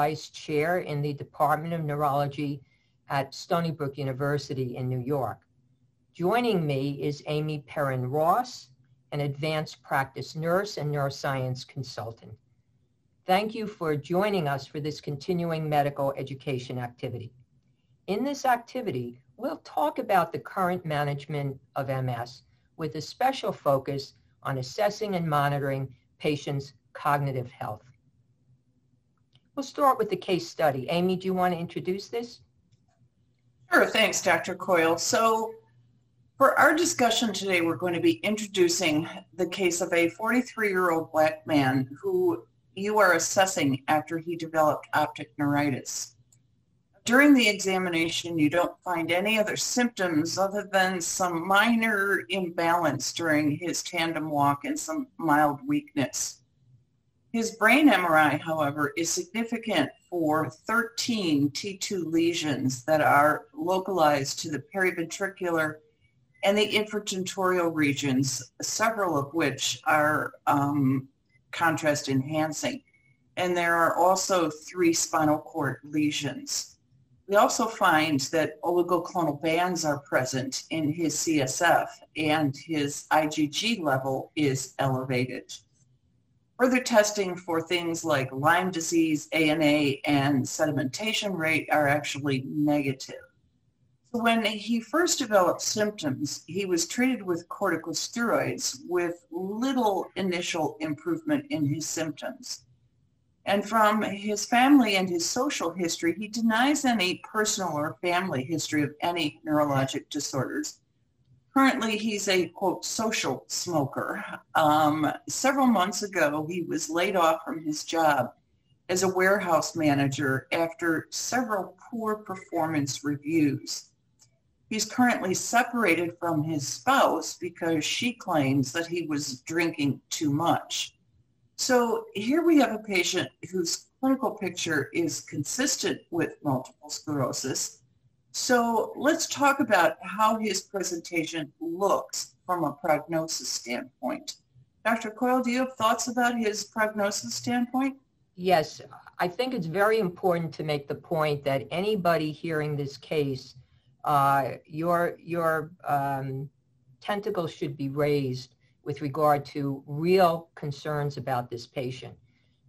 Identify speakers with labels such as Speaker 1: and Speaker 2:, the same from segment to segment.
Speaker 1: Vice Chair in the Department of Neurology at Stony Brook University in New York. Joining me is Amy Perrin Ross, an advanced practice nurse and neuroscience consultant. Thank you for joining us for this continuing medical education activity. In this activity, we'll talk about the current management of MS with a special focus on assessing and monitoring patients' cognitive health. We'll start with the case study. Amy, do you want to introduce this?
Speaker 2: Sure, thanks, Dr. Coyle. So for our discussion today, we're going to be introducing the case of a 43-year-old black man who you are assessing after he developed optic neuritis. During the examination, you don't find any other symptoms other than some minor imbalance during his tandem walk and some mild weakness. His brain MRI, however, is significant for 13 T2 lesions that are localized to the periventricular and the infratentorial regions, several of which are um, contrast enhancing. And there are also three spinal cord lesions. We also find that oligoclonal bands are present in his CSF and his IgG level is elevated. Further testing for things like Lyme disease, ANA, and sedimentation rate are actually negative. So when he first developed symptoms, he was treated with corticosteroids with little initial improvement in his symptoms. And from his family and his social history, he denies any personal or family history of any neurologic disorders. Currently, he's a, quote, social smoker. Um, several months ago, he was laid off from his job as a warehouse manager after several poor performance reviews. He's currently separated from his spouse because she claims that he was drinking too much. So here we have a patient whose clinical picture is consistent with multiple sclerosis, so let's talk about how his presentation looks from a prognosis standpoint. Dr. Coyle, do you have thoughts about his prognosis standpoint?
Speaker 1: Yes, I think it's very important to make the point that anybody hearing this case, uh, your, your um, tentacles should be raised with regard to real concerns about this patient.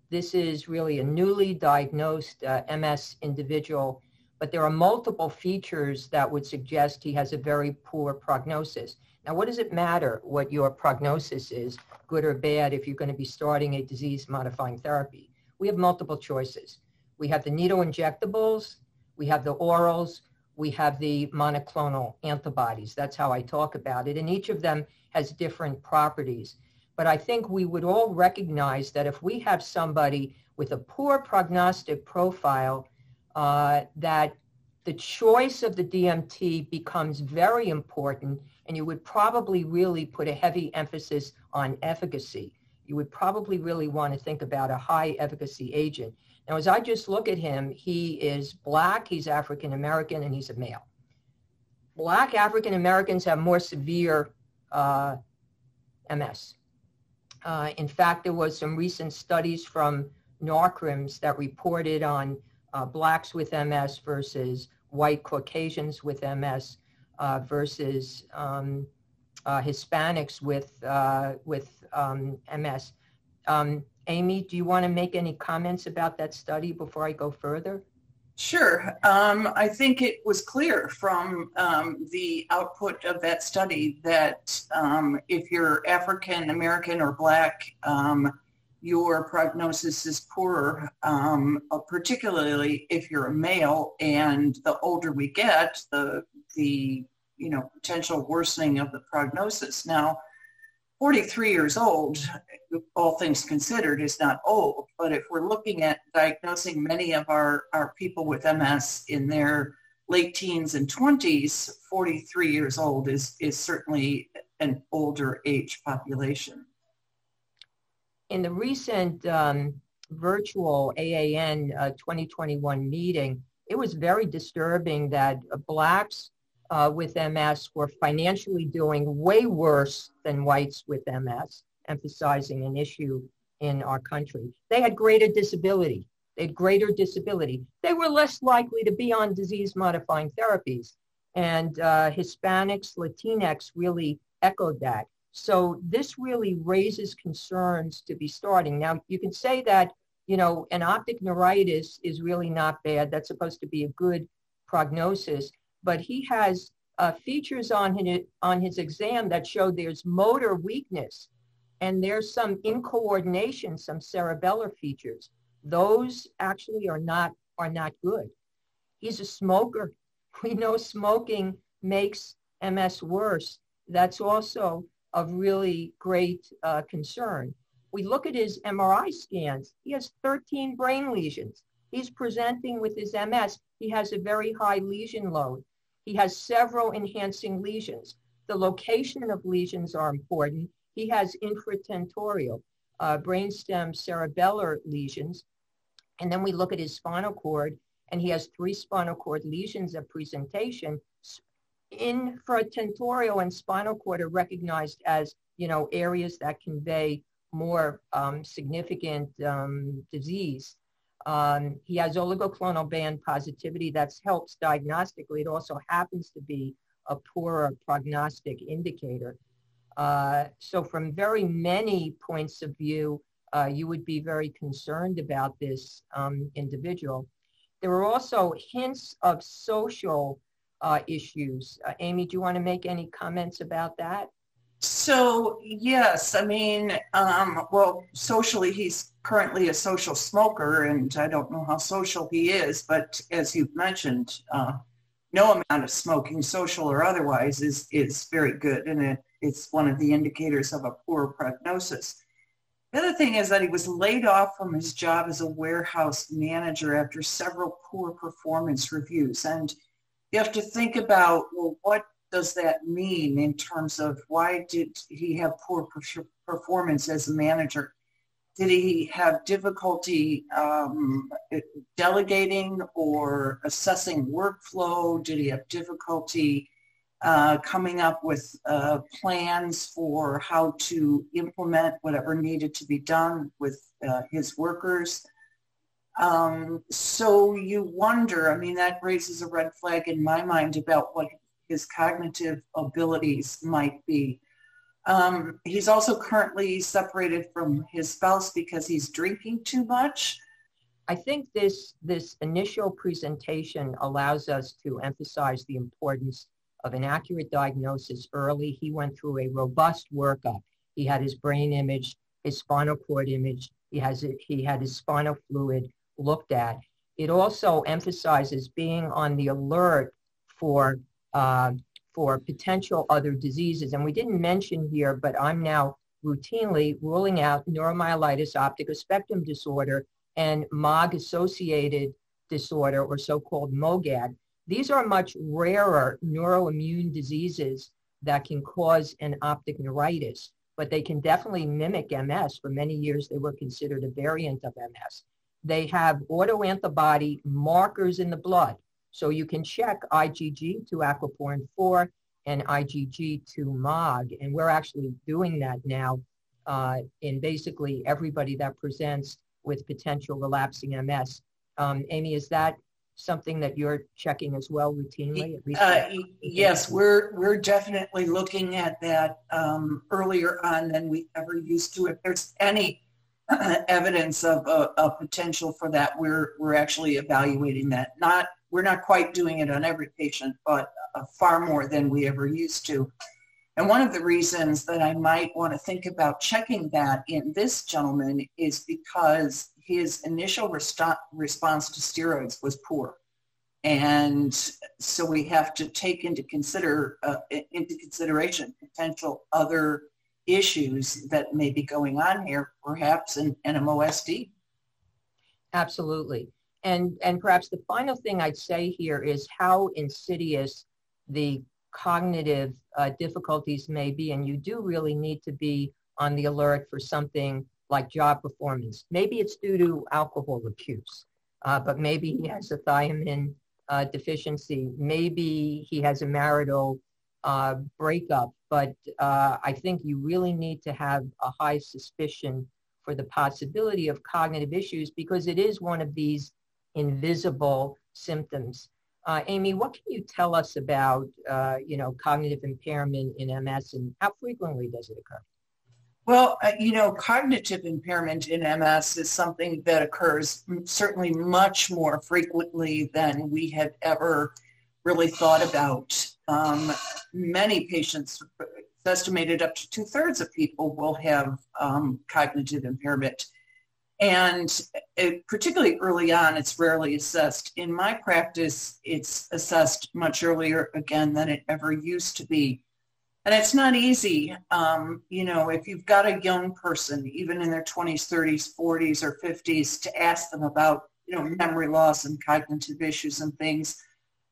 Speaker 1: This is really a newly diagnosed uh, MS individual but there are multiple features that would suggest he has a very poor prognosis. Now, what does it matter what your prognosis is, good or bad, if you're going to be starting a disease-modifying therapy? We have multiple choices. We have the needle injectables, we have the orals, we have the monoclonal antibodies. That's how I talk about it. And each of them has different properties. But I think we would all recognize that if we have somebody with a poor prognostic profile, that the choice of the DMT becomes very important and you would probably really put a heavy emphasis on efficacy. You would probably really want to think about a high efficacy agent. Now, as I just look at him, he is black, he's African American, and he's a male. Black African Americans have more severe uh, MS. Uh, in fact, there was some recent studies from NARCOMS that reported on uh, blacks with MS versus white Caucasians with MS uh, versus um, uh, Hispanics with, uh, with um, MS. Um, Amy, do you want to make any comments about that study before I go further?
Speaker 2: Sure. Um, I think it was clear from um, the output of that study that um, if you're African American or Black, um, your prognosis is poorer, um, uh, particularly if you're a male. And the older we get, the the you know potential worsening of the prognosis. Now, 43 years old, all things considered, is not old. But if we're looking at diagnosing many of our, our people with MS in their late teens and 20s, 43 years old is, is certainly an older age population
Speaker 1: in the recent um, virtual AAN uh, 2021 meeting, it was very disturbing that blacks uh, with MS were financially doing way worse than whites with MS, emphasizing an issue in our country. They had greater disability. they had greater disability. They were less likely to be on disease-modifying therapies. And uh, Hispanics, Latinx really echoed that. So this really raises concerns to be starting. Now, you can say that, you know, an optic neuritis is really not bad. That's supposed to be a good prognosis. But he has uh, features on his, on his exam that show there's motor weakness and there's some incoordination, some cerebellar features. Those actually are not, are not good. He's a smoker. We know smoking makes MS worse. That's also of really great uh, concern. We look at his MRI scans. He has 13 brain lesions. He's presenting with his MS. He has a very high lesion load. He has several enhancing lesions. The location of lesions are important. He has infratentorial, uh, brainstem cerebellar lesions. And then we look at his spinal cord, and he has three spinal cord lesions of presentation. Infratentorial and spinal cord are recognized as, you know, areas that convey more um, significant um, disease. Um, he has oligoclonal band positivity that helps diagnostically. It also happens to be a poorer prognostic indicator. Uh, so from very many points of view, uh, you would be very concerned about this um, individual. There are also hints of social uh, issues. Uh, Amy, do you want to make any comments about that?
Speaker 2: So yes, I mean, um, well, socially, he's currently a social smoker, and I don't know how social he is, but as you've mentioned, uh, no amount of smoking, social or otherwise, is is very good, and it, it's one of the indicators of a poor prognosis. The other thing is that he was laid off from his job as a warehouse manager after several poor performance reviews, and you have to think about well, what does that mean in terms of why did he have poor performance as a manager? Did he have difficulty um, delegating or assessing workflow? Did he have difficulty uh, coming up with uh, plans for how to implement whatever needed to be done with uh, his workers? Um, so you wonder, I mean, that raises a red flag in my mind about what his cognitive abilities might be. Um, he's also currently separated from his spouse because he's drinking too much.
Speaker 1: I think this, this initial presentation allows us to emphasize the importance of an accurate diagnosis early. He went through a robust workup. He had his brain imaged, his spinal cord imaged, he, has he had his spinal fluid looked at. It also emphasizes being on the alert for uh, for potential other diseases. And we didn't mention here, but I'm now routinely ruling out neuromyelitis optica spectrum disorder and MOG-associated disorder or so-called MOGAD. These are much rarer neuroimmune diseases that can cause an optic neuritis, but they can definitely mimic MS. For many years, they were considered a variant of MS. They have autoantibody markers in the blood. So you can check IgG to aquaporin 4 and IgG to MOG. And we're actually doing that now uh, in basically everybody that presents with potential relapsing MS. Um, Amy, is that something that you're checking as well routinely?
Speaker 2: Uh, yes, we're we're definitely looking at that um, earlier on than we ever used to. If there's any evidence of a, a, potential for that, we're we're actually evaluating that. Not we're not quite doing it on every patient, but uh, far more than we ever used to. And one of the reasons that I might want to think about checking that in this gentleman is because his initial resto- response to steroids was poor. And so we have to take into consider uh, into consideration potential other issues that may be going on here, perhaps in NMOSD.
Speaker 1: Absolutely. And, and perhaps the final thing I'd say here is how insidious the cognitive uh, difficulties may be. And you do really need to be on the alert for something like job performance. Maybe it's due to alcohol abuse, uh, but maybe he has a thiamine uh, deficiency. Maybe he has a marital uh, breakup. But uh, I think you really need to have a high suspicion for the possibility of cognitive issues because it is one of these invisible symptoms. Uh, Amy, what can you tell us about, uh, you know, cognitive impairment in MS and how frequently does it occur?
Speaker 2: Well, uh, you know, cognitive impairment in MS is something that occurs certainly much more frequently than we have ever really thought about. Um, many patients, estimated up to two-thirds of people will have um, cognitive impairment. And it, particularly early on, it's rarely assessed. In my practice, it's assessed much earlier again than it ever used to be. And it's not easy. Um, you know, if you've got a young person, even in their 20s, 30s, 40s, or 50s, to ask them about, you know, memory loss and cognitive issues and things.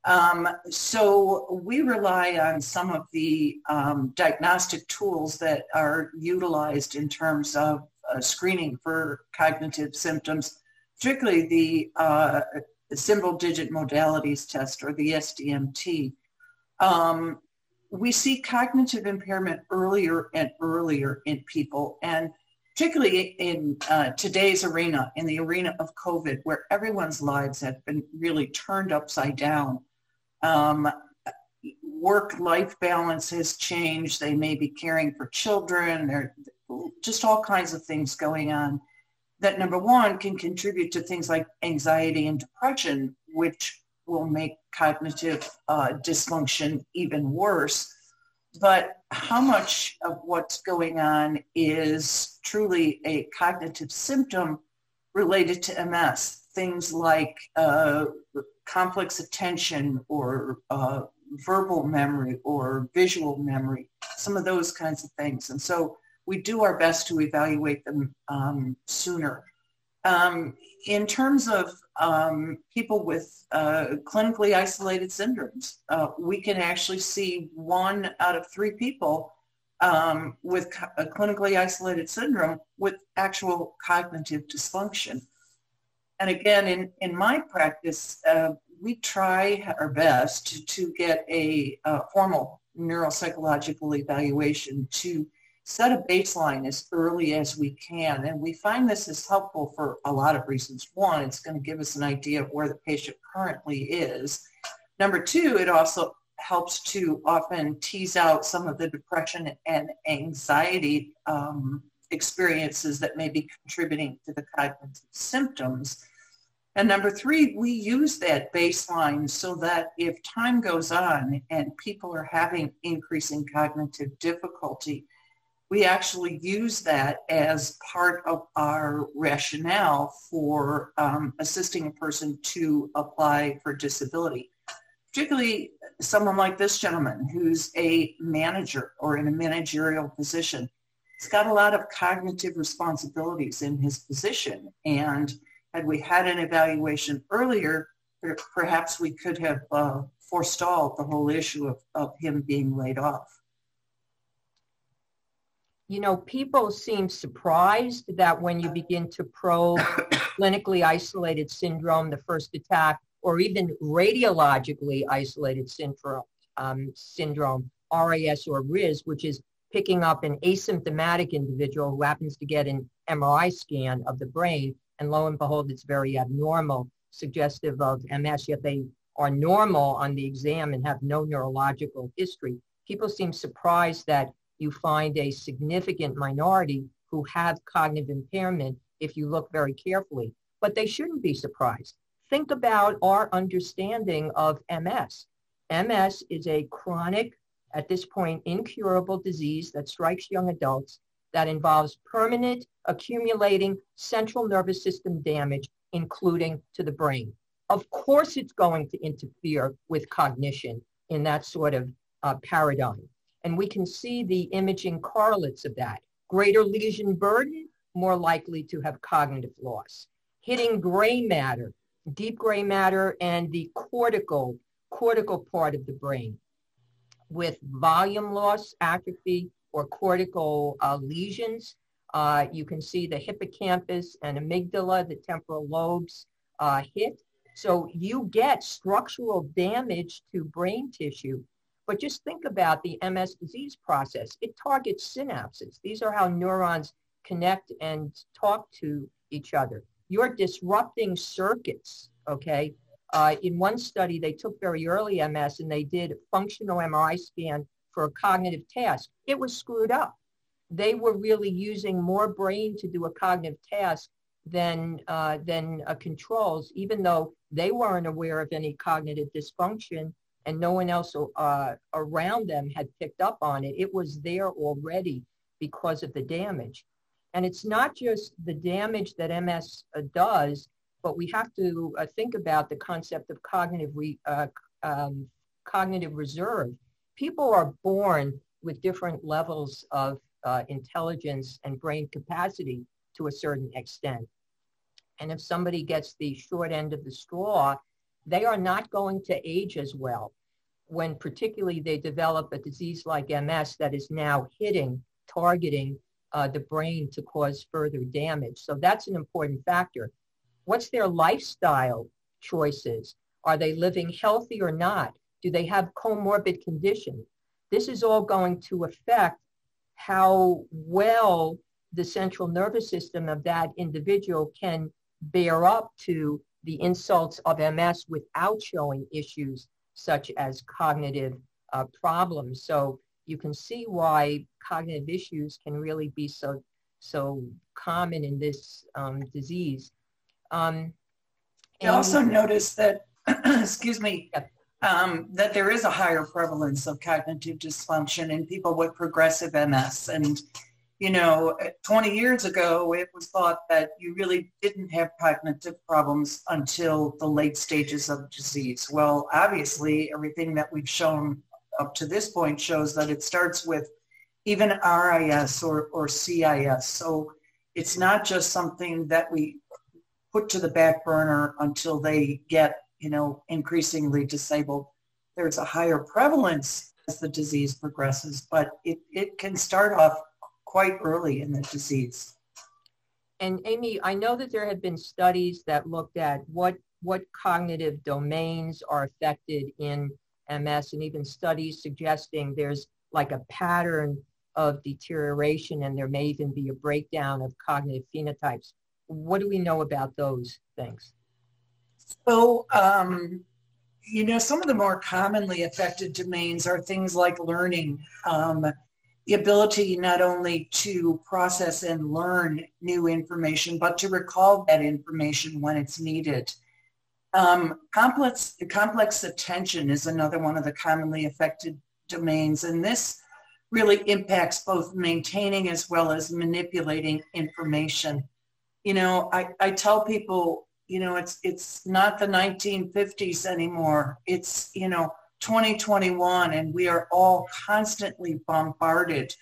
Speaker 2: Um, so we rely on some of the um, diagnostic tools that are utilized in terms of uh, screening for cognitive symptoms, particularly the, uh, symbol digit modalities test or the SDMT. Um, we see cognitive impairment earlier and earlier in people and particularly in uh, today's arena, in the arena of COVID, where everyone's lives have been really turned upside down. Um, work-life balance has changed. They may be caring for children. There just all kinds of things going on that number one can contribute to things like anxiety and depression, which will make cognitive uh, dysfunction even worse. But how much of what's going on is truly a cognitive symptom related to MS? Things like uh, complex attention or uh, verbal memory or visual memory, some of those kinds of things. And so we do our best to evaluate them um, sooner. Um, in terms of um, people with uh, clinically isolated syndromes, uh, we can actually see one out of three people um, with a clinically isolated syndrome with actual cognitive dysfunction. And again, in, in my practice, uh, we try our best to, to get a, formal neuropsychological evaluation to set a baseline as early as we can. And we find this is helpful for a lot of reasons. One, it's going to give us an idea of where the patient currently is. Number two, it also helps to often tease out some of the depression and anxiety um, experiences that may be contributing to the cognitive symptoms. And number three, we use that baseline so that if time goes on and people are having increasing cognitive difficulty, we actually use that as part of our rationale for um, assisting a person to apply for disability. Particularly someone like this gentleman who's a manager or in a managerial position. He's got a lot of cognitive responsibilities in his position. And had we had an evaluation earlier, perhaps we could have uh, forestalled the whole issue of, of him being laid off
Speaker 1: you know, people seem surprised that when you begin to probe clinically isolated syndrome, the first attack, or even radiologically isolated syndrome, um, syndrome, RAS or RIS, which is picking up an asymptomatic individual who happens to get an MRI scan of the brain, and lo and behold, it's very abnormal, suggestive of MS, yet they are normal on the exam and have no neurological history. People seem surprised that you find a significant minority who have cognitive impairment if you look very carefully. But they shouldn't be surprised. Think about our understanding of MS. MS is a chronic, at this point, incurable disease that strikes young adults that involves permanent accumulating central nervous system damage, including to the brain. Of course, it's going to interfere with cognition in that sort of uh, paradigm. And we can see the imaging correlates of that. Greater lesion burden, more likely to have cognitive loss. Hitting gray matter, deep gray matter, and the cortical, cortical part of the brain with volume loss, atrophy, or cortical uh, lesions. Uh, you can see the hippocampus and amygdala, the temporal lobes uh, hit. So you get structural damage to brain tissue but just think about the MS disease process. It targets synapses. These are how neurons connect and talk to each other. You're disrupting circuits, okay? Uh, in one study, they took very early MS and they did functional MRI scan for a cognitive task. It was screwed up. They were really using more brain to do a cognitive task than, uh, than uh, controls, even though they weren't aware of any cognitive dysfunction and no one else uh, around them had picked up on it. It was there already because of the damage. And it's not just the damage that MS uh, does, but we have to uh, think about the concept of cognitive, re, uh, um, cognitive reserve. People are born with different levels of uh, intelligence and brain capacity to a certain extent. And if somebody gets the short end of the straw, they are not going to age as well when particularly they develop a disease like MS that is now hitting, targeting uh, the brain to cause further damage. So that's an important factor. What's their lifestyle choices? Are they living healthy or not? Do they have comorbid conditions? This is all going to affect how well the central nervous system of that individual can bear up to the insults of MS without showing issues such as cognitive uh, problems. So you can see why cognitive issues can really be so so common in this um, disease. Um,
Speaker 2: you also notice that, excuse me, um, that there is a higher prevalence of cognitive dysfunction in people with progressive MS. And, you know, 20 years ago, it was thought that you really didn't have cognitive problems until the late stages of disease. Well, obviously, everything that we've shown up to this point shows that it starts with even RIS or, or CIS. So it's not just something that we put to the back burner until they get, you know, increasingly disabled. There's a higher prevalence as the disease progresses, but it, it can start off quite early in the disease.
Speaker 1: And Amy, I know that there have been studies that looked at what, what cognitive domains are affected in MS and even studies suggesting there's like a pattern of deterioration and there may even be a breakdown of cognitive phenotypes. What do we know about those things?
Speaker 2: So, um, you know, some of the more commonly affected domains are things like learning, um, the ability not only to process and learn new information, but to recall that information when it's needed. Um, complex, complex attention is another one of the commonly affected domains, and this really impacts both maintaining as well as manipulating information. You know, I, I tell people, you know, it's it's not the 1950s anymore. It's, you know, 2021 and we are all constantly bombarded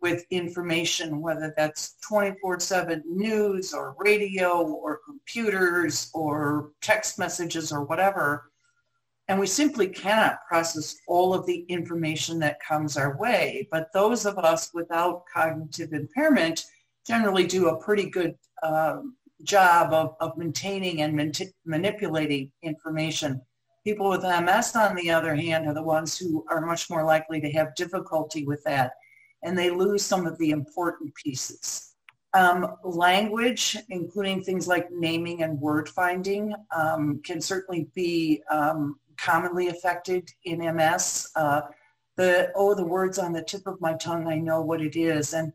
Speaker 2: with information, whether that's 24-7 news or radio or computers or text messages or whatever. And we simply cannot process all of the information that comes our way. But those of us without cognitive impairment generally do a pretty good um, job of, of maintaining and manipulating information. People with MS, on the other hand, are the ones who are much more likely to have difficulty with that and they lose some of the important pieces. Um, language, including things like naming and word finding, um, can certainly be um, commonly affected in MS. Uh, the, oh, the words on the tip of my tongue, I know what it is. And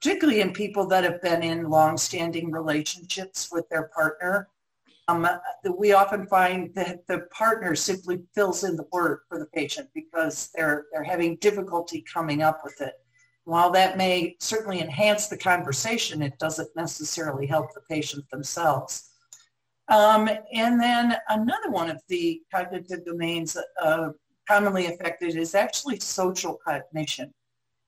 Speaker 2: particularly in people that have been in long-standing relationships with their partner, um, we often find that the partner simply fills in the word for the patient because they're, they're having difficulty coming up with it while that may certainly enhance the conversation, it doesn't necessarily help the patient themselves. Um, and then another one of the cognitive domains uh, commonly affected is actually social cognition.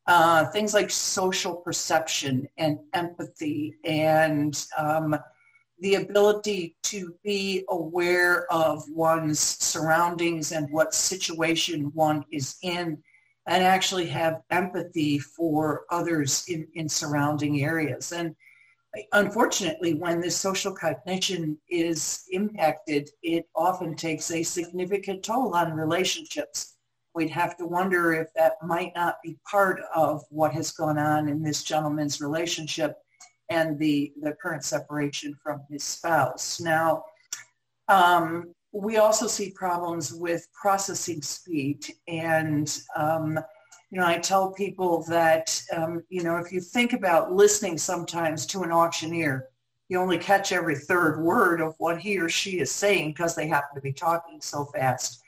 Speaker 2: Uh, things like social perception and empathy and um, the ability to be aware of one's surroundings and what situation one is in and actually have empathy for others in, in surrounding areas. And unfortunately, when this social cognition is impacted, it often takes a significant toll on relationships. We'd have to wonder if that might not be part of what has gone on in this gentleman's relationship and the, the current separation from his spouse. Now, um, we also see problems with processing speed. And, um, you know, I tell people that, um, you know, if you think about listening sometimes to an auctioneer, you only catch every third word of what he or she is saying because they happen to be talking so fast.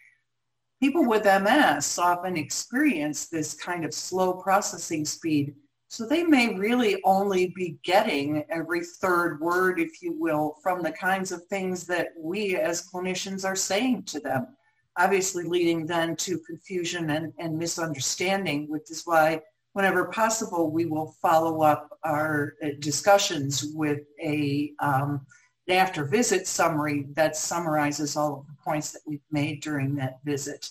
Speaker 2: People with MS often experience this kind of slow processing speed. So they may really only be getting every third word, if you will, from the kinds of things that we as clinicians are saying to them, obviously leading then to confusion and, and misunderstanding, which is why whenever possible, we will follow up our uh, discussions with a um, after visit summary that summarizes all of the points that we've made during that visit.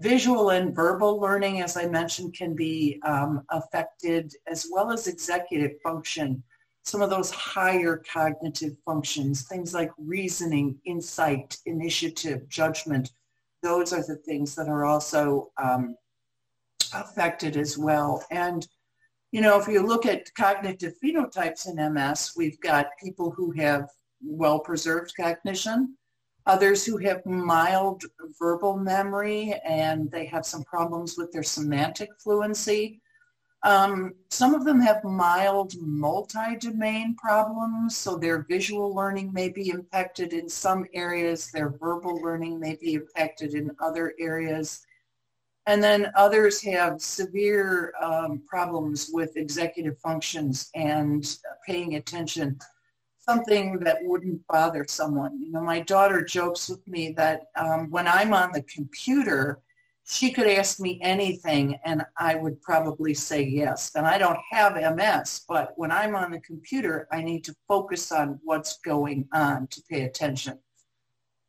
Speaker 2: Visual and verbal learning, as I mentioned, can be um, affected as well as executive function. Some of those higher cognitive functions, things like reasoning, insight, initiative, judgment, those are the things that are also um, affected as well. And, you know, if you look at cognitive phenotypes in MS, we've got people who have well-preserved cognition, others who have mild verbal memory and they have some problems with their semantic fluency. Um, some of them have mild multi-domain problems, so their visual learning may be impacted in some areas, their verbal learning may be impacted in other areas. And then others have severe um, problems with executive functions and paying attention something that wouldn't bother someone. You know, my daughter jokes with me that um, when I'm on the computer, she could ask me anything and I would probably say yes. And I don't have MS, but when I'm on the computer, I need to focus on what's going on to pay attention.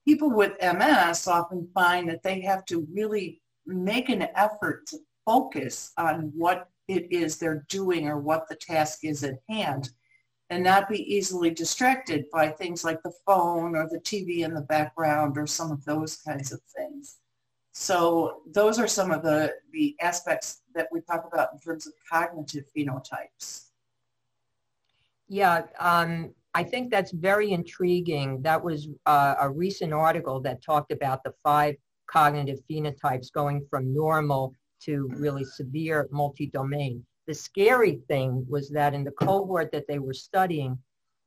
Speaker 2: People with MS often find that they have to really make an effort to focus on what it is they're doing or what the task is at hand and not be easily distracted by things like the phone or the TV in the background or some of those kinds of things. So those are some of the, the aspects that we talk about in terms of cognitive phenotypes.
Speaker 1: Yeah, um, I think that's very intriguing. That was uh, a recent article that talked about the five cognitive phenotypes going from normal to really severe multi-domain. The scary thing was that in the cohort that they were studying,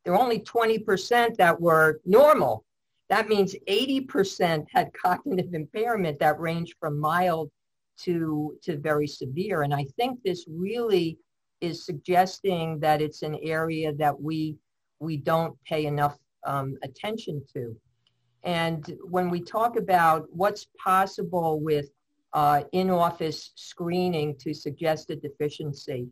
Speaker 1: there were only 20% that were normal. That means 80% had cognitive impairment that ranged from mild to, to very severe. And I think this really is suggesting that it's an area that we, we don't pay enough um, attention to. And when we talk about what's possible with uh, in-office screening to suggest a deficiency.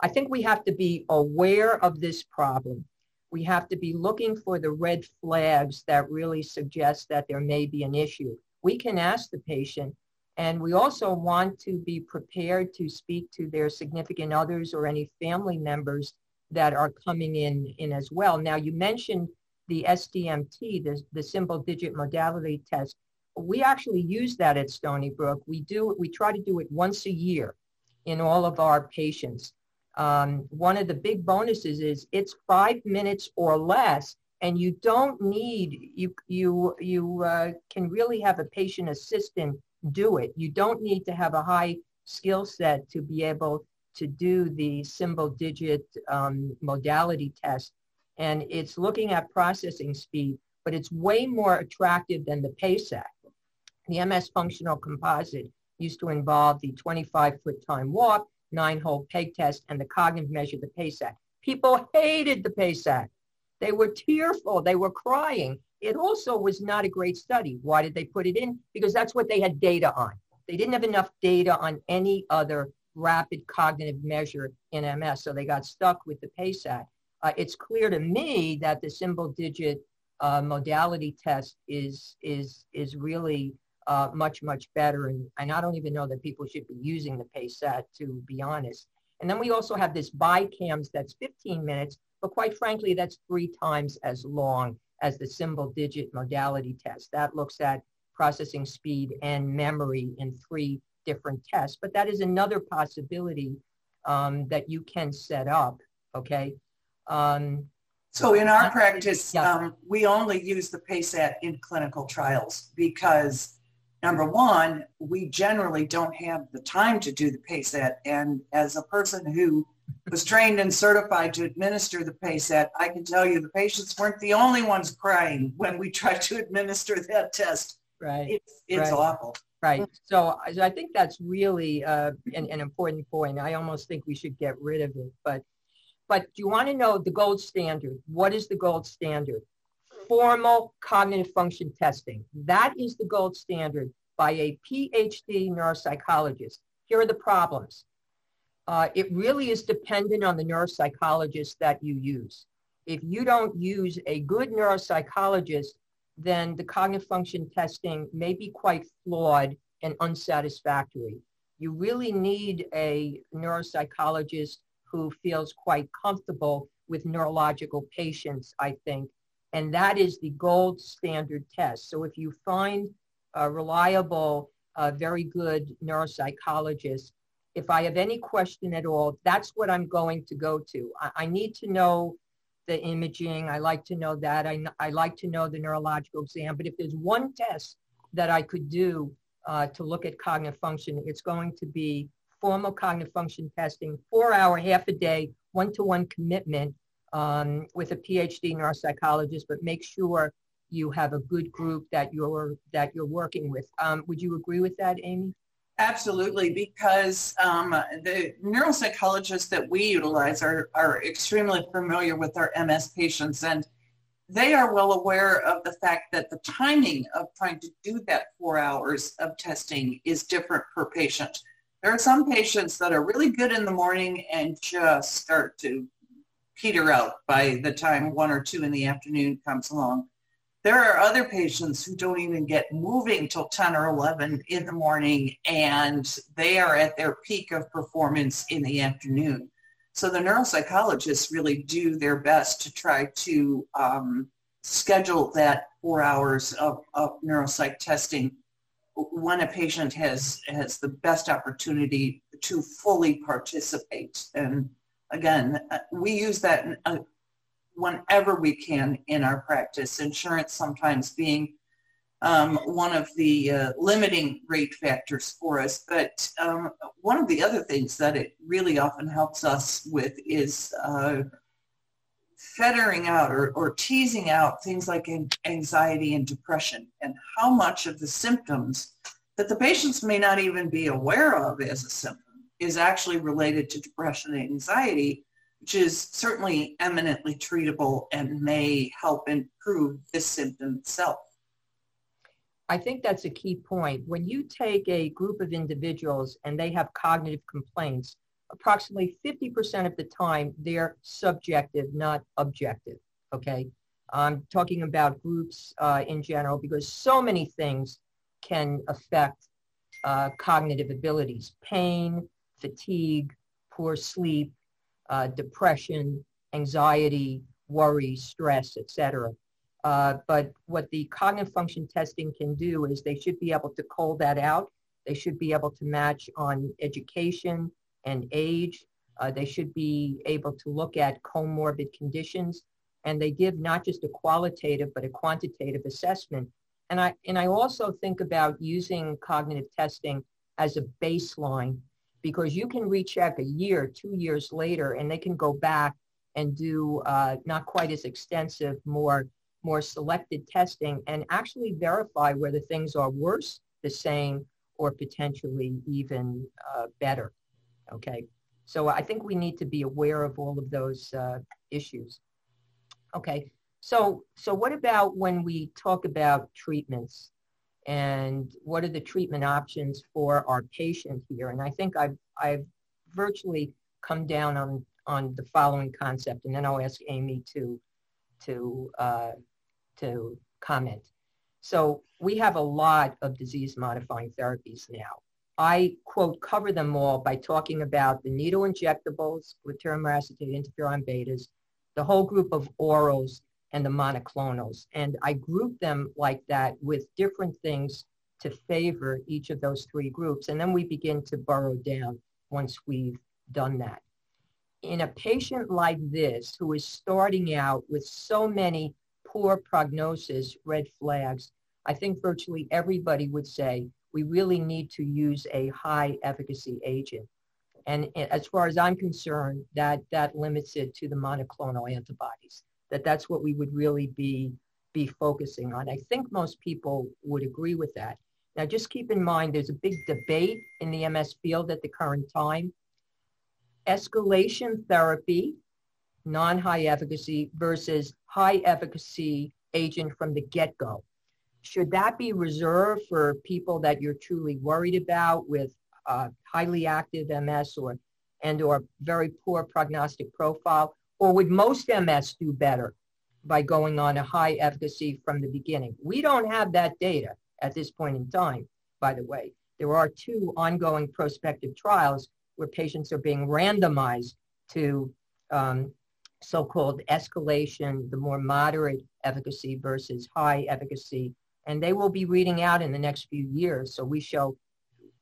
Speaker 1: I think we have to be aware of this problem. We have to be looking for the red flags that really suggest that there may be an issue. We can ask the patient, and we also want to be prepared to speak to their significant others or any family members that are coming in, in as well. Now, you mentioned the SDMT, the, the symbol digit modality test we actually use that at Stony Brook. We do, we try to do it once a year in all of our patients. Um, one of the big bonuses is it's five minutes or less and you don't need, you, you, you uh, can really have a patient assistant do it. You don't need to have a high skill set to be able to do the symbol digit um, modality test. And it's looking at processing speed, but it's way more attractive than the PASAT. The MS functional composite used to involve the 25-foot time walk, nine-hole peg test, and the cognitive measure, the PASAT. People hated the PASAT. They were tearful. They were crying. It also was not a great study. Why did they put it in? Because that's what they had data on. They didn't have enough data on any other rapid cognitive measure in MS, so they got stuck with the PASAT. Uh, it's clear to me that the symbol digit uh, modality test is, is, is really uh, much, much better. And, and I don't even know that people should be using the PASAT, to be honest. And then we also have this BICAMS that's 15 minutes, but quite frankly, that's three times as long as the symbol digit modality test. That looks at processing speed and memory in three different tests. But that is another possibility um, that you can set up, okay?
Speaker 2: Um, so in our practice, yeah. um, we only use the PASAT in clinical trials because number one, we generally don't have the time to do the PASAT. And as a person who was trained and certified to administer the PASAT, I can tell you the patients weren't the only ones crying when we tried to administer that test.
Speaker 1: Right.
Speaker 2: It's, it's
Speaker 1: right.
Speaker 2: awful.
Speaker 1: Right. So, so I think that's really uh, an, an important point. I almost think we should get rid of it. But, but do you want to know the gold standard? What is the gold standard? Formal cognitive function testing. That is the gold standard by a PhD neuropsychologist. Here are the problems. Uh, it really is dependent on the neuropsychologist that you use. If you don't use a good neuropsychologist, then the cognitive function testing may be quite flawed and unsatisfactory. You really need a neuropsychologist who feels quite comfortable with neurological patients, I think. And that is the gold standard test. So if you find a reliable, uh, very good neuropsychologist, if I have any question at all, that's what I'm going to go to. I, I need to know the imaging. I like to know that. I, I like to know the neurological exam. But if there's one test that I could do uh, to look at cognitive function, it's going to be formal cognitive function testing, four hour, half a day, one-to-one commitment um, with a PhD neuropsychologist, but make sure you have a good group that you're that you're working with. Um, would you agree with that, Amy?
Speaker 2: Absolutely, because um, the neuropsychologists that we utilize are, are extremely familiar with our MS patients and they are well aware of the fact that the timing of trying to do that four hours of testing is different per patient. There are some patients that are really good in the morning and just start to peter out by the time one or two in the afternoon comes along. There are other patients who don't even get moving till 10 or 11 in the morning and they are at their peak of performance in the afternoon. So the neuropsychologists really do their best to try to um, schedule that four hours of, of neuropsych testing when a patient has, has the best opportunity to fully participate. And again, uh, we use that uh, whenever we can in our practice, insurance sometimes being um, one of the uh, limiting rate factors for us. But um, one of the other things that it really often helps us with is uh, fettering out or, or teasing out things like anxiety and depression and how much of the symptoms that the patients may not even be aware of as a symptom is actually related to depression and anxiety which is certainly eminently treatable and may help improve this symptom itself.
Speaker 1: I think that's a key point. When you take a group of individuals and they have cognitive complaints, approximately 50% of the time they're subjective, not objective. Okay. I'm talking about groups uh, in general because so many things can affect uh, cognitive abilities, pain, fatigue, poor sleep, uh, depression, anxiety, worry, stress, etc. Uh, but what the cognitive function testing can do is they should be able to call that out. They should be able to match on education and age. Uh, they should be able to look at comorbid conditions. And they give not just a qualitative, but a quantitative assessment. And I, and I also think about using cognitive testing as a baseline because you can recheck a year, two years later, and they can go back and do uh, not quite as extensive, more more selected testing and actually verify whether things are worse, the same, or potentially even uh, better. Okay, so I think we need to be aware of all of those uh, issues. Okay, so so what about when we talk about treatments? And what are the treatment options for our patient here. And I think I've, I've virtually come down on, on the following concept, and then I'll ask Amy to, to, uh, to comment. So we have a lot of disease-modifying therapies now. I, quote, cover them all by talking about the needle injectables, glatiramer acetate, interferon betas, the whole group of orals, and the monoclonals. And I group them like that with different things to favor each of those three groups. And then we begin to burrow down once we've done that. in a patient like this who is starting out with so many poor prognosis red flags, I think virtually everybody would say we really need to use a high efficacy agent. And as far as I'm concerned, that, that limits it to the monoclonal antibodies, that that's what we would really be, be focusing on. I think most people would agree with that. Now, just keep in mind, there's a big debate in the MS field at the current time. Escalation therapy, non-high efficacy versus high efficacy agent from the get-go. Should that be reserved for people that you're truly worried about with uh, highly active MS or and or very poor prognostic profile? Or would most MS do better by going on a high efficacy from the beginning? We don't have that data at this point in time, by the way. There are two ongoing prospective trials where patients are being randomized to um, so-called escalation, the more moderate efficacy versus high efficacy. And they will be reading out in the next few years. So we show,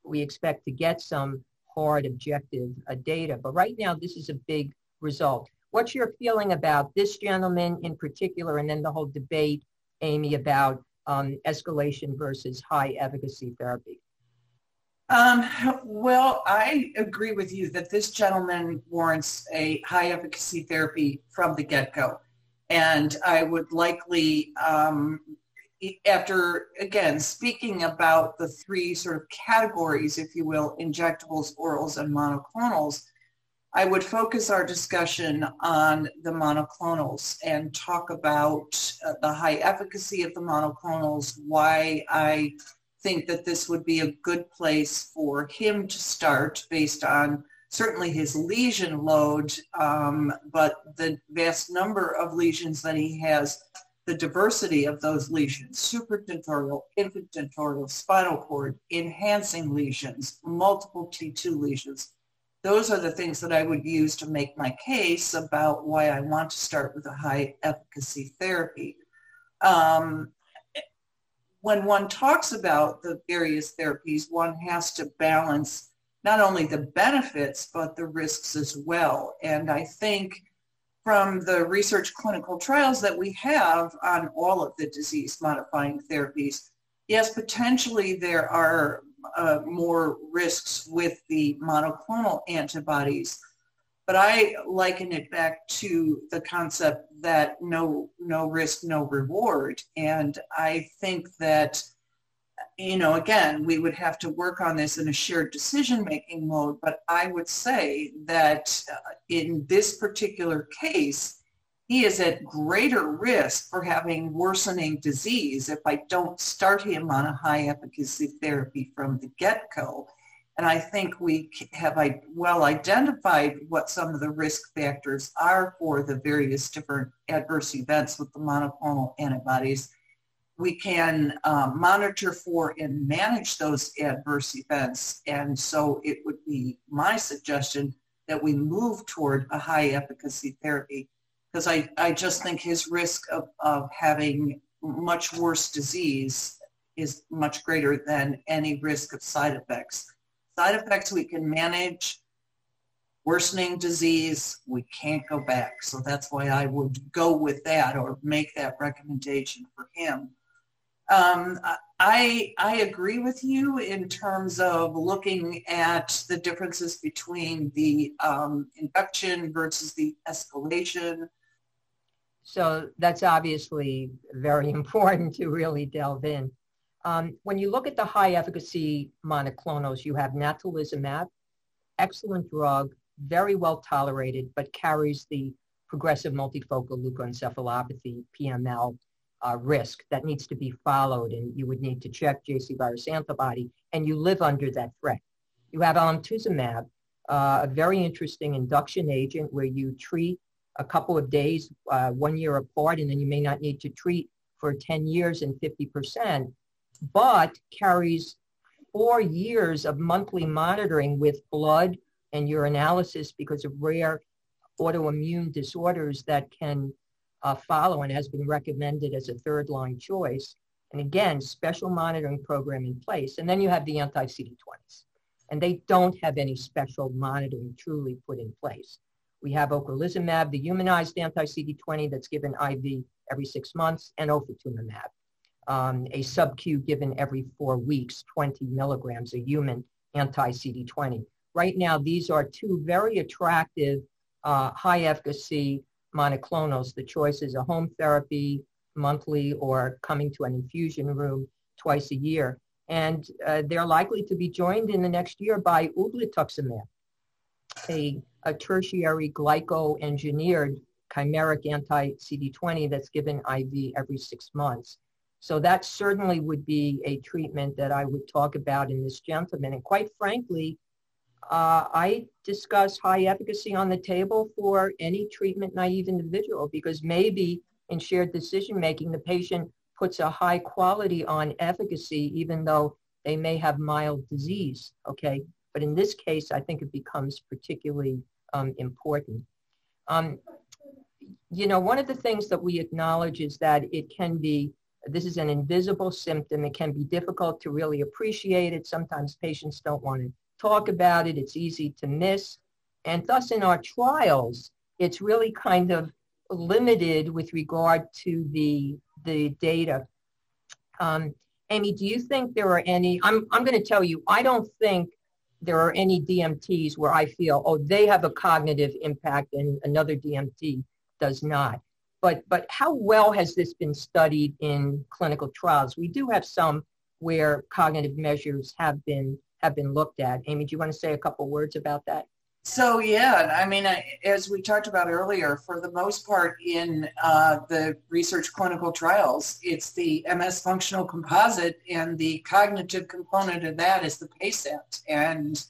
Speaker 1: we expect to get some hard objective uh, data. But right now, this is a big result. What's your feeling about this gentleman in particular, and then the whole debate, Amy, about um, escalation versus high efficacy therapy?
Speaker 2: Um, well, I agree with you that this gentleman warrants a high efficacy therapy from the get-go. And I would likely, um, after, again, speaking about the three sort of categories, if you will, injectables, orals, and monoclonals, I would focus our discussion on the monoclonals and talk about uh, the high efficacy of the monoclonals, why I think that this would be a good place for him to start based on certainly his lesion load, um, but the vast number of lesions that he has, the diversity of those lesions, supratentorial, infratentorial, spinal cord, enhancing lesions, multiple T2 lesions. Those are the things that I would use to make my case about why I want to start with a high efficacy therapy. Um, when one talks about the various therapies, one has to balance not only the benefits, but the risks as well. And I think from the research clinical trials that we have on all of the disease modifying therapies, yes, potentially there are uh, more risks with the monoclonal antibodies. But I liken it back to the concept that no no risk, no reward. And I think that, you know, again, we would have to work on this in a shared decision-making mode. But I would say that uh, in this particular case, he is at greater risk for having worsening disease if I don't start him on a high efficacy therapy from the get-go. And I think we have well identified what some of the risk factors are for the various different adverse events with the monoclonal antibodies. We can um, monitor for and manage those adverse events. And so it would be my suggestion that we move toward a high efficacy therapy because I, I just think his risk of, of having much worse disease is much greater than any risk of side effects. Side effects we can manage. Worsening disease, we can't go back. So that's why I would go with that or make that recommendation for him. Um, I, I agree with you in terms of looking at the differences between the um, induction versus the escalation.
Speaker 1: So that's obviously very important to really delve in. Um, when you look at the high efficacy monoclonals, you have natalizumab, excellent drug, very well tolerated, but carries the progressive multifocal leukoencephalopathy, PML, uh, risk that needs to be followed, and you would need to check JC virus antibody, and you live under that threat. You have alemtuzumab, uh, a very interesting induction agent where you treat a couple of days, uh, one year apart, and then you may not need to treat for 10 years and 50% but carries four years of monthly monitoring with blood and urinalysis because of rare autoimmune disorders that can uh, follow and has been recommended as a third line choice. And again, special monitoring program in place. And then you have the anti-CD20s. And they don't have any special monitoring truly put in place. We have ocrelizumab, the humanized anti-CD20 that's given IV every six months, and ofatumumab, um, a sub-Q given every four weeks, 20 milligrams, a human anti-CD20. Right now, these are two very attractive, uh, high efficacy monoclonals. The choice is a home therapy monthly or coming to an infusion room twice a year. And uh, they're likely to be joined in the next year by ublituximab, a, a tertiary glyco-engineered chimeric anti-CD20 that's given IV every six months. So that certainly would be a treatment that I would talk about in this gentleman. And quite frankly, uh, I discuss high efficacy on the table for any treatment naive individual because maybe in shared decision making, the patient puts a high quality on efficacy even though they may have mild disease, okay? But in this case, I think it becomes particularly um, important. Um, you know, one of the things that we acknowledge is that it can be, this is an invisible symptom. It can be difficult to really appreciate it. Sometimes patients don't want to talk about it. It's easy to miss. And thus in our trials, it's really kind of limited with regard to the, the data. Um, Amy, do you think there are any, I'm, I'm going to tell you, I don't think there are any DMTs where I feel, oh, they have a cognitive impact and another DMT does not. But, but how well has this been studied in clinical trials? We do have some where cognitive measures have been have been looked at. Amy, do you want to say a couple words about that?
Speaker 2: So yeah, I mean, as we talked about earlier, for the most part in uh, the research clinical trials, it's the MS functional composite and the cognitive component of that is the PASAT. And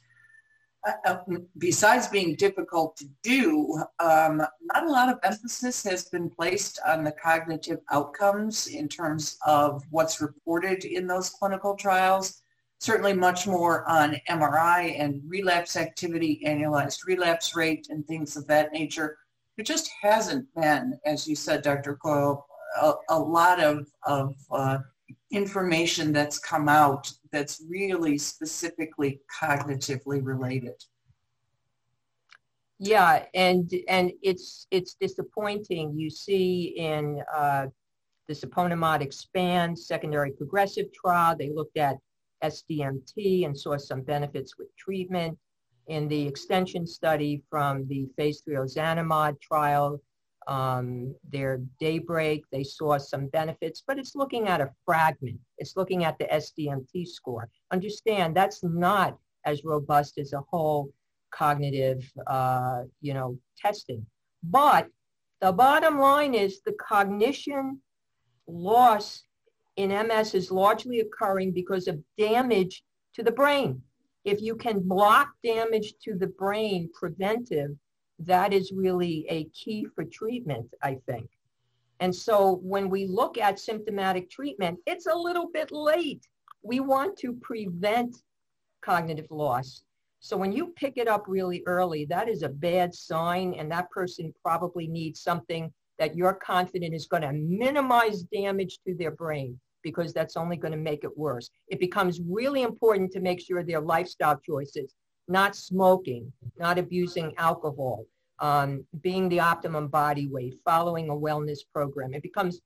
Speaker 2: uh, uh, besides being difficult to do, um, not a lot of emphasis has been placed on the cognitive outcomes in terms of what's reported in those clinical trials certainly much more on MRI and relapse activity, annualized relapse rate, and things of that nature. There just hasn't been, as you said, Dr. Coyle, a, a lot of, of uh, information that's come out that's really specifically cognitively related.
Speaker 1: Yeah, and and it's it's disappointing. You see in uh, the Siponimod Expand secondary progressive trial, they looked at SDMT and saw some benefits with treatment. In the extension study from the phase three ozanimod trial, um, their daybreak, they saw some benefits, but it's looking at a fragment. It's looking at the SDMT score. Understand that's not as robust as a whole cognitive, uh, you know, testing. But the bottom line is the cognition loss in MS is largely occurring because of damage to the brain. If you can block damage to the brain preventive, that is really a key for treatment, I think. And so when we look at symptomatic treatment, it's a little bit late. We want to prevent cognitive loss. So when you pick it up really early, that is a bad sign, and that person probably needs something that you're confident is going to minimize damage to their brain because that's only going to make it worse. It becomes really important to make sure their lifestyle choices, not smoking, not abusing alcohol, um, being the optimum body weight, following a wellness program. It becomes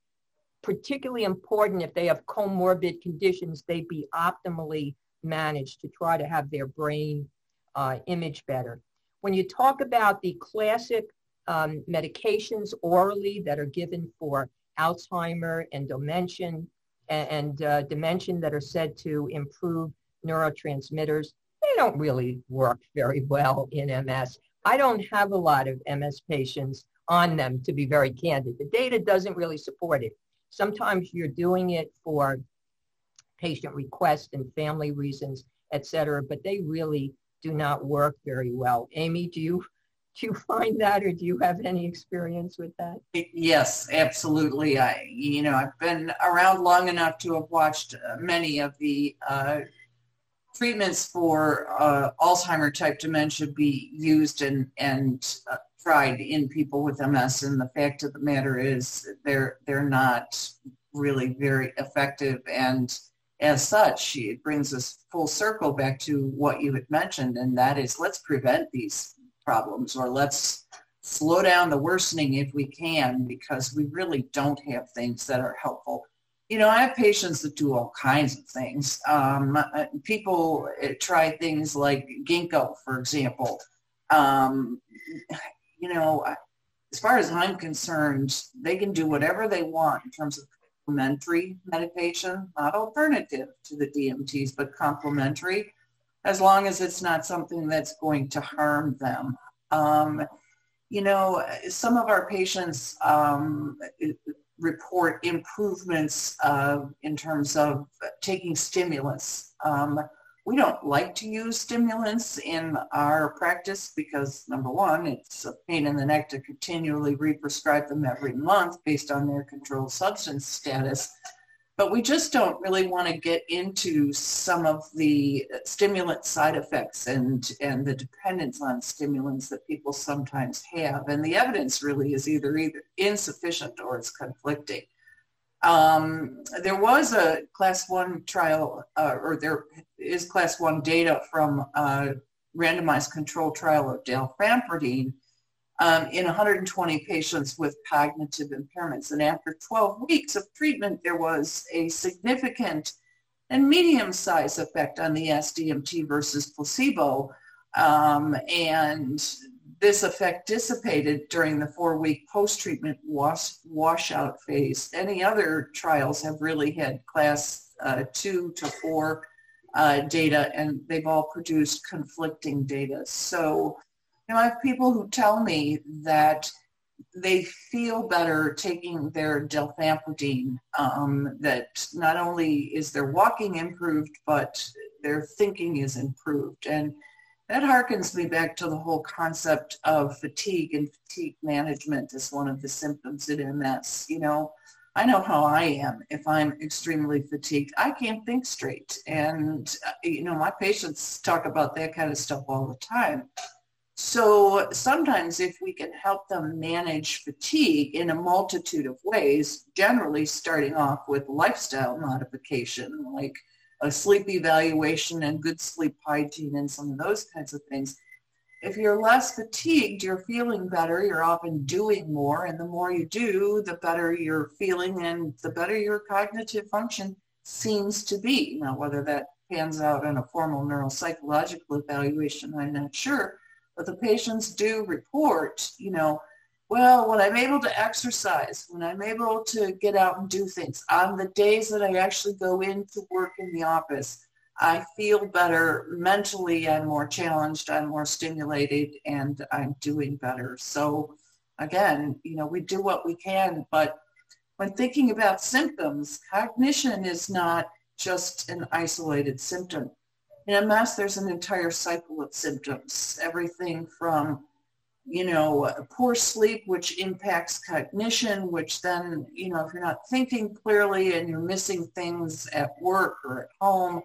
Speaker 1: particularly important if they have comorbid conditions, they be optimally managed to try to have their brain uh, image better. When you talk about the classic um, medications orally that are given for Alzheimer and dementia, and, uh, dementia that are said to improve neurotransmitters, they don't really work very well in MS. I don't have a lot of MS patients on them, to be very candid. The data doesn't really support it. Sometimes you're doing it for patient request and family reasons, et cetera, but they really do not work very well. Amy, do you do you find that or do you have any experience with that?
Speaker 2: Yes absolutely. I you know i've been around long enough to have watched uh, many of the uh, treatments for uh, alzheimer type dementia be used and and uh, tried in people with ms and the fact of the matter is they're they're not really very effective. And as such it brings us full circle back to what you had mentioned and that is let's prevent these problems or let's slow down the worsening if we can because we really don't have things that are helpful. You know, I have patients that do all kinds of things. Um, uh, people uh, try things like ginkgo, for example. Um, you know, as far as I'm concerned, they can do whatever they want in terms of complementary medication, not alternative to the DMTs, but complementary, as long as it's not something that's going to harm them. Um, you know, some of our patients um, report improvements uh, in terms of taking stimulants. Um, we don't like to use stimulants in our practice because number one, it's a pain in the neck to continually re-prescribe them every month based on their controlled substance status. But we just don't really want to get into some of the stimulant side effects and, and the dependence on stimulants that people sometimes have. And the evidence really is either, either insufficient or it's conflicting. Um, there was a class one trial, uh, or there is class one data from a randomized control trial of dalfampridine um, in 120 patients with cognitive impairments. And after 12 weeks of treatment, there was a significant and medium-sized effect on the SDMT versus placebo. Um, and this effect dissipated during the four-week post-treatment wash, washout phase. Any other trials have really had class uh, two to four uh, data, and they've all produced conflicting data. So, you know, I have people who tell me that they feel better taking their dalfampridine, um, that not only is their walking improved, but their thinking is improved. And that harkens me back to the whole concept of fatigue and fatigue management as one of the symptoms in MS. You know, I know how I am if I'm extremely fatigued. I can't think straight. And, uh, you know, my patients talk about that kind of stuff all the time. So sometimes if we can help them manage fatigue in a multitude of ways, generally starting off with lifestyle modification, like a sleep evaluation and good sleep hygiene and some of those kinds of things. If you're less fatigued, you're feeling better, you're often doing more, and the more you do, the better you're feeling and the better your cognitive function seems to be. Now, whether that pans out in a formal neuropsychological evaluation, I'm not sure, but the patients do report, you know, well, when I'm able to exercise, when I'm able to get out and do things, on the days that I actually go into work in the office, I feel better mentally. I'm more challenged. I'm more stimulated and I'm doing better. So again, you know, we do what we can, but when thinking about symptoms, cognition is not just an isolated symptom. In MS, there's an entire cycle of symptoms, everything from you know, poor sleep, which impacts cognition, which then, you know, if you're not thinking clearly and you're missing things at work or at home,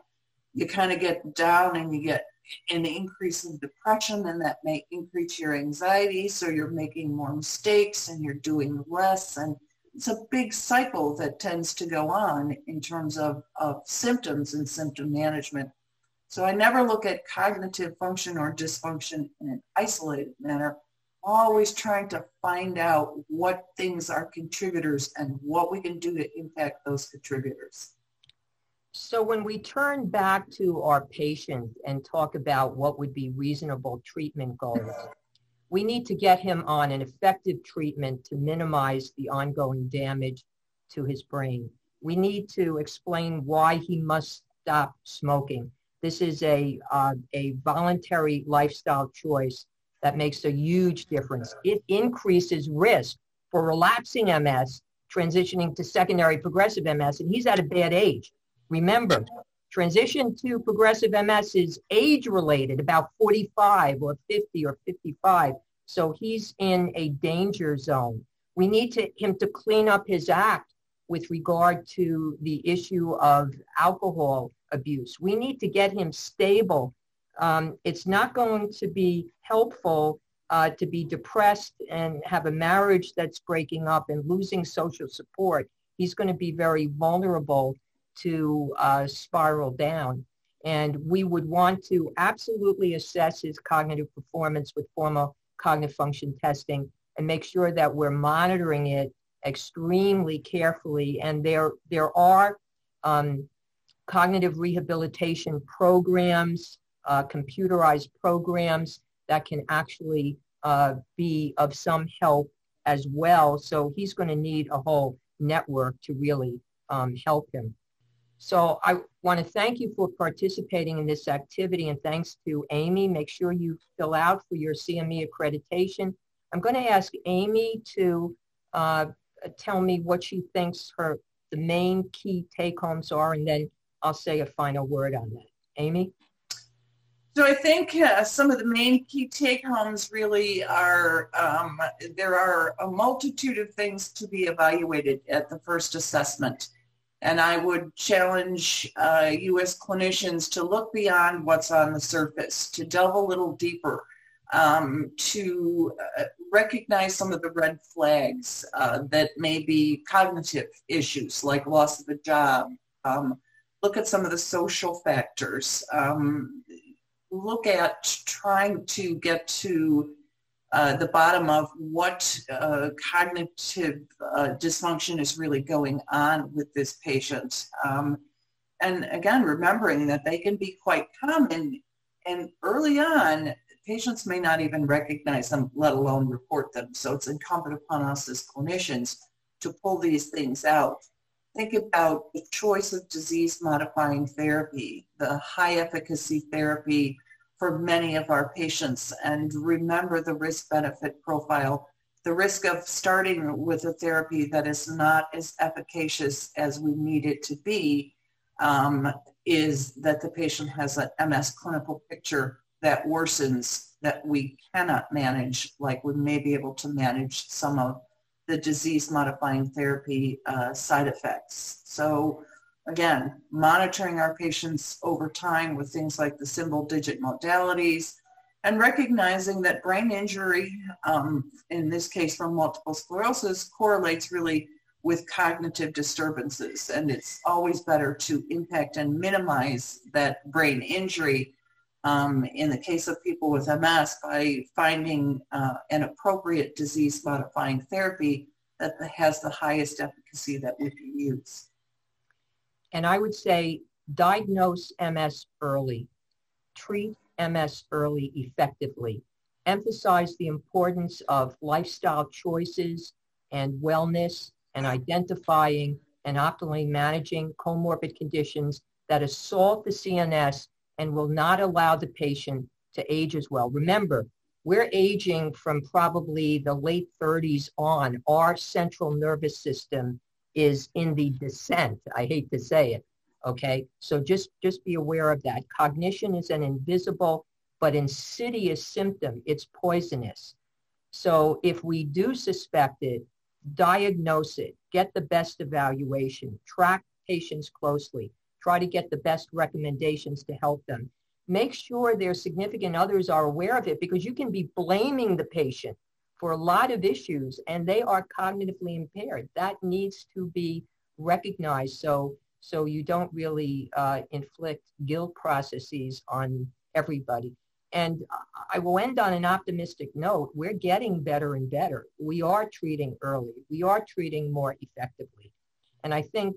Speaker 2: you kind of get down and you get an increase in depression and that may increase your anxiety. So you're making more mistakes and you're doing less. And it's a big cycle that tends to go on in terms of, of symptoms and symptom management. So I never look at cognitive function or dysfunction in an isolated manner always trying to find out what things are contributors and what we can do to impact those contributors.
Speaker 1: So when we turn back to our patient and talk about what would be reasonable treatment goals, we need to get him on an effective treatment to minimize the ongoing damage to his brain. We need to explain why he must stop smoking. This is a, uh, a voluntary lifestyle choice that makes a huge difference. It increases risk for relapsing MS, transitioning to secondary progressive MS, and he's at a bad age. Remember, transition to progressive MS is age related, about 45 or 50 or 55. So he's in a danger zone. We need to, him to clean up his act with regard to the issue of alcohol abuse. We need to get him stable um, it's not going to be helpful uh, to be depressed and have a marriage that's breaking up and losing social support. He's going to be very vulnerable to uh, spiral down. And we would want to absolutely assess his cognitive performance with formal cognitive function testing and make sure that we're monitoring it extremely carefully. And there, there are um, cognitive rehabilitation programs, uh, computerized programs that can actually uh, be of some help as well. So he's going to need a whole network to really um, help him. So I want to thank you for participating in this activity and thanks to Amy. Make sure you fill out for your CME accreditation. I'm going to ask Amy to uh, tell me what she thinks her the main key take homes are and then I'll say a final word on that. Amy?
Speaker 2: So I think uh, some of the main key take-homes really are um, there are a multitude of things to be evaluated at the first assessment. And I would challenge uh, U.S. clinicians to look beyond what's on the surface, to delve a little deeper, um, to uh, recognize some of the red flags uh, that may be cognitive issues like loss of a job. Um, look at some of the social factors. Um, look at trying to get to uh, the bottom of what uh, cognitive uh, dysfunction is really going on with this patient. Um, and again, remembering that they can be quite common and early on, patients may not even recognize them, let alone report them. So it's incumbent upon us as clinicians to pull these things out. Think about the choice of disease modifying therapy, the high efficacy therapy for many of our patients and remember the risk benefit profile. The risk of starting with a therapy that is not as efficacious as we need it to be um, is that the patient has an MS clinical picture that worsens that we cannot manage like we may be able to manage some of the disease modifying therapy uh, side effects. So again, monitoring our patients over time with things like the symbol digit modalities and recognizing that brain injury, um, in this case from multiple sclerosis, correlates really with cognitive disturbances. And it's always better to impact and minimize that brain injury um, in the case of people with MS by finding uh, an appropriate disease modifying therapy that has the highest efficacy that we can use.
Speaker 1: And I would say diagnose MS early, treat MS early effectively, emphasize the importance of lifestyle choices and wellness and identifying and optimally managing comorbid conditions that assault the CNS and will not allow the patient to age as well. Remember, we're aging from probably the late 30s on. Our central nervous system is in the descent. I hate to say it. Okay. So just, just be aware of that. Cognition is an invisible but insidious symptom. It's poisonous. So if we do suspect it, diagnose it, get the best evaluation, track patients closely, try to get the best recommendations to help them. Make sure their significant others are aware of it because you can be blaming the patient for a lot of issues and they are cognitively impaired. That needs to be recognized so, so you don't really uh, inflict guilt processes on everybody. And I will end on an optimistic note. We're getting better and better. We are treating early. We are treating more effectively. And I think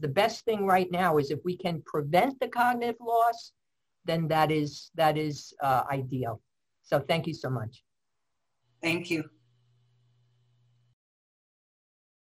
Speaker 1: the best thing right now is if we can prevent the cognitive loss, then that is, that is uh, ideal. So thank you so much.
Speaker 2: Thank you.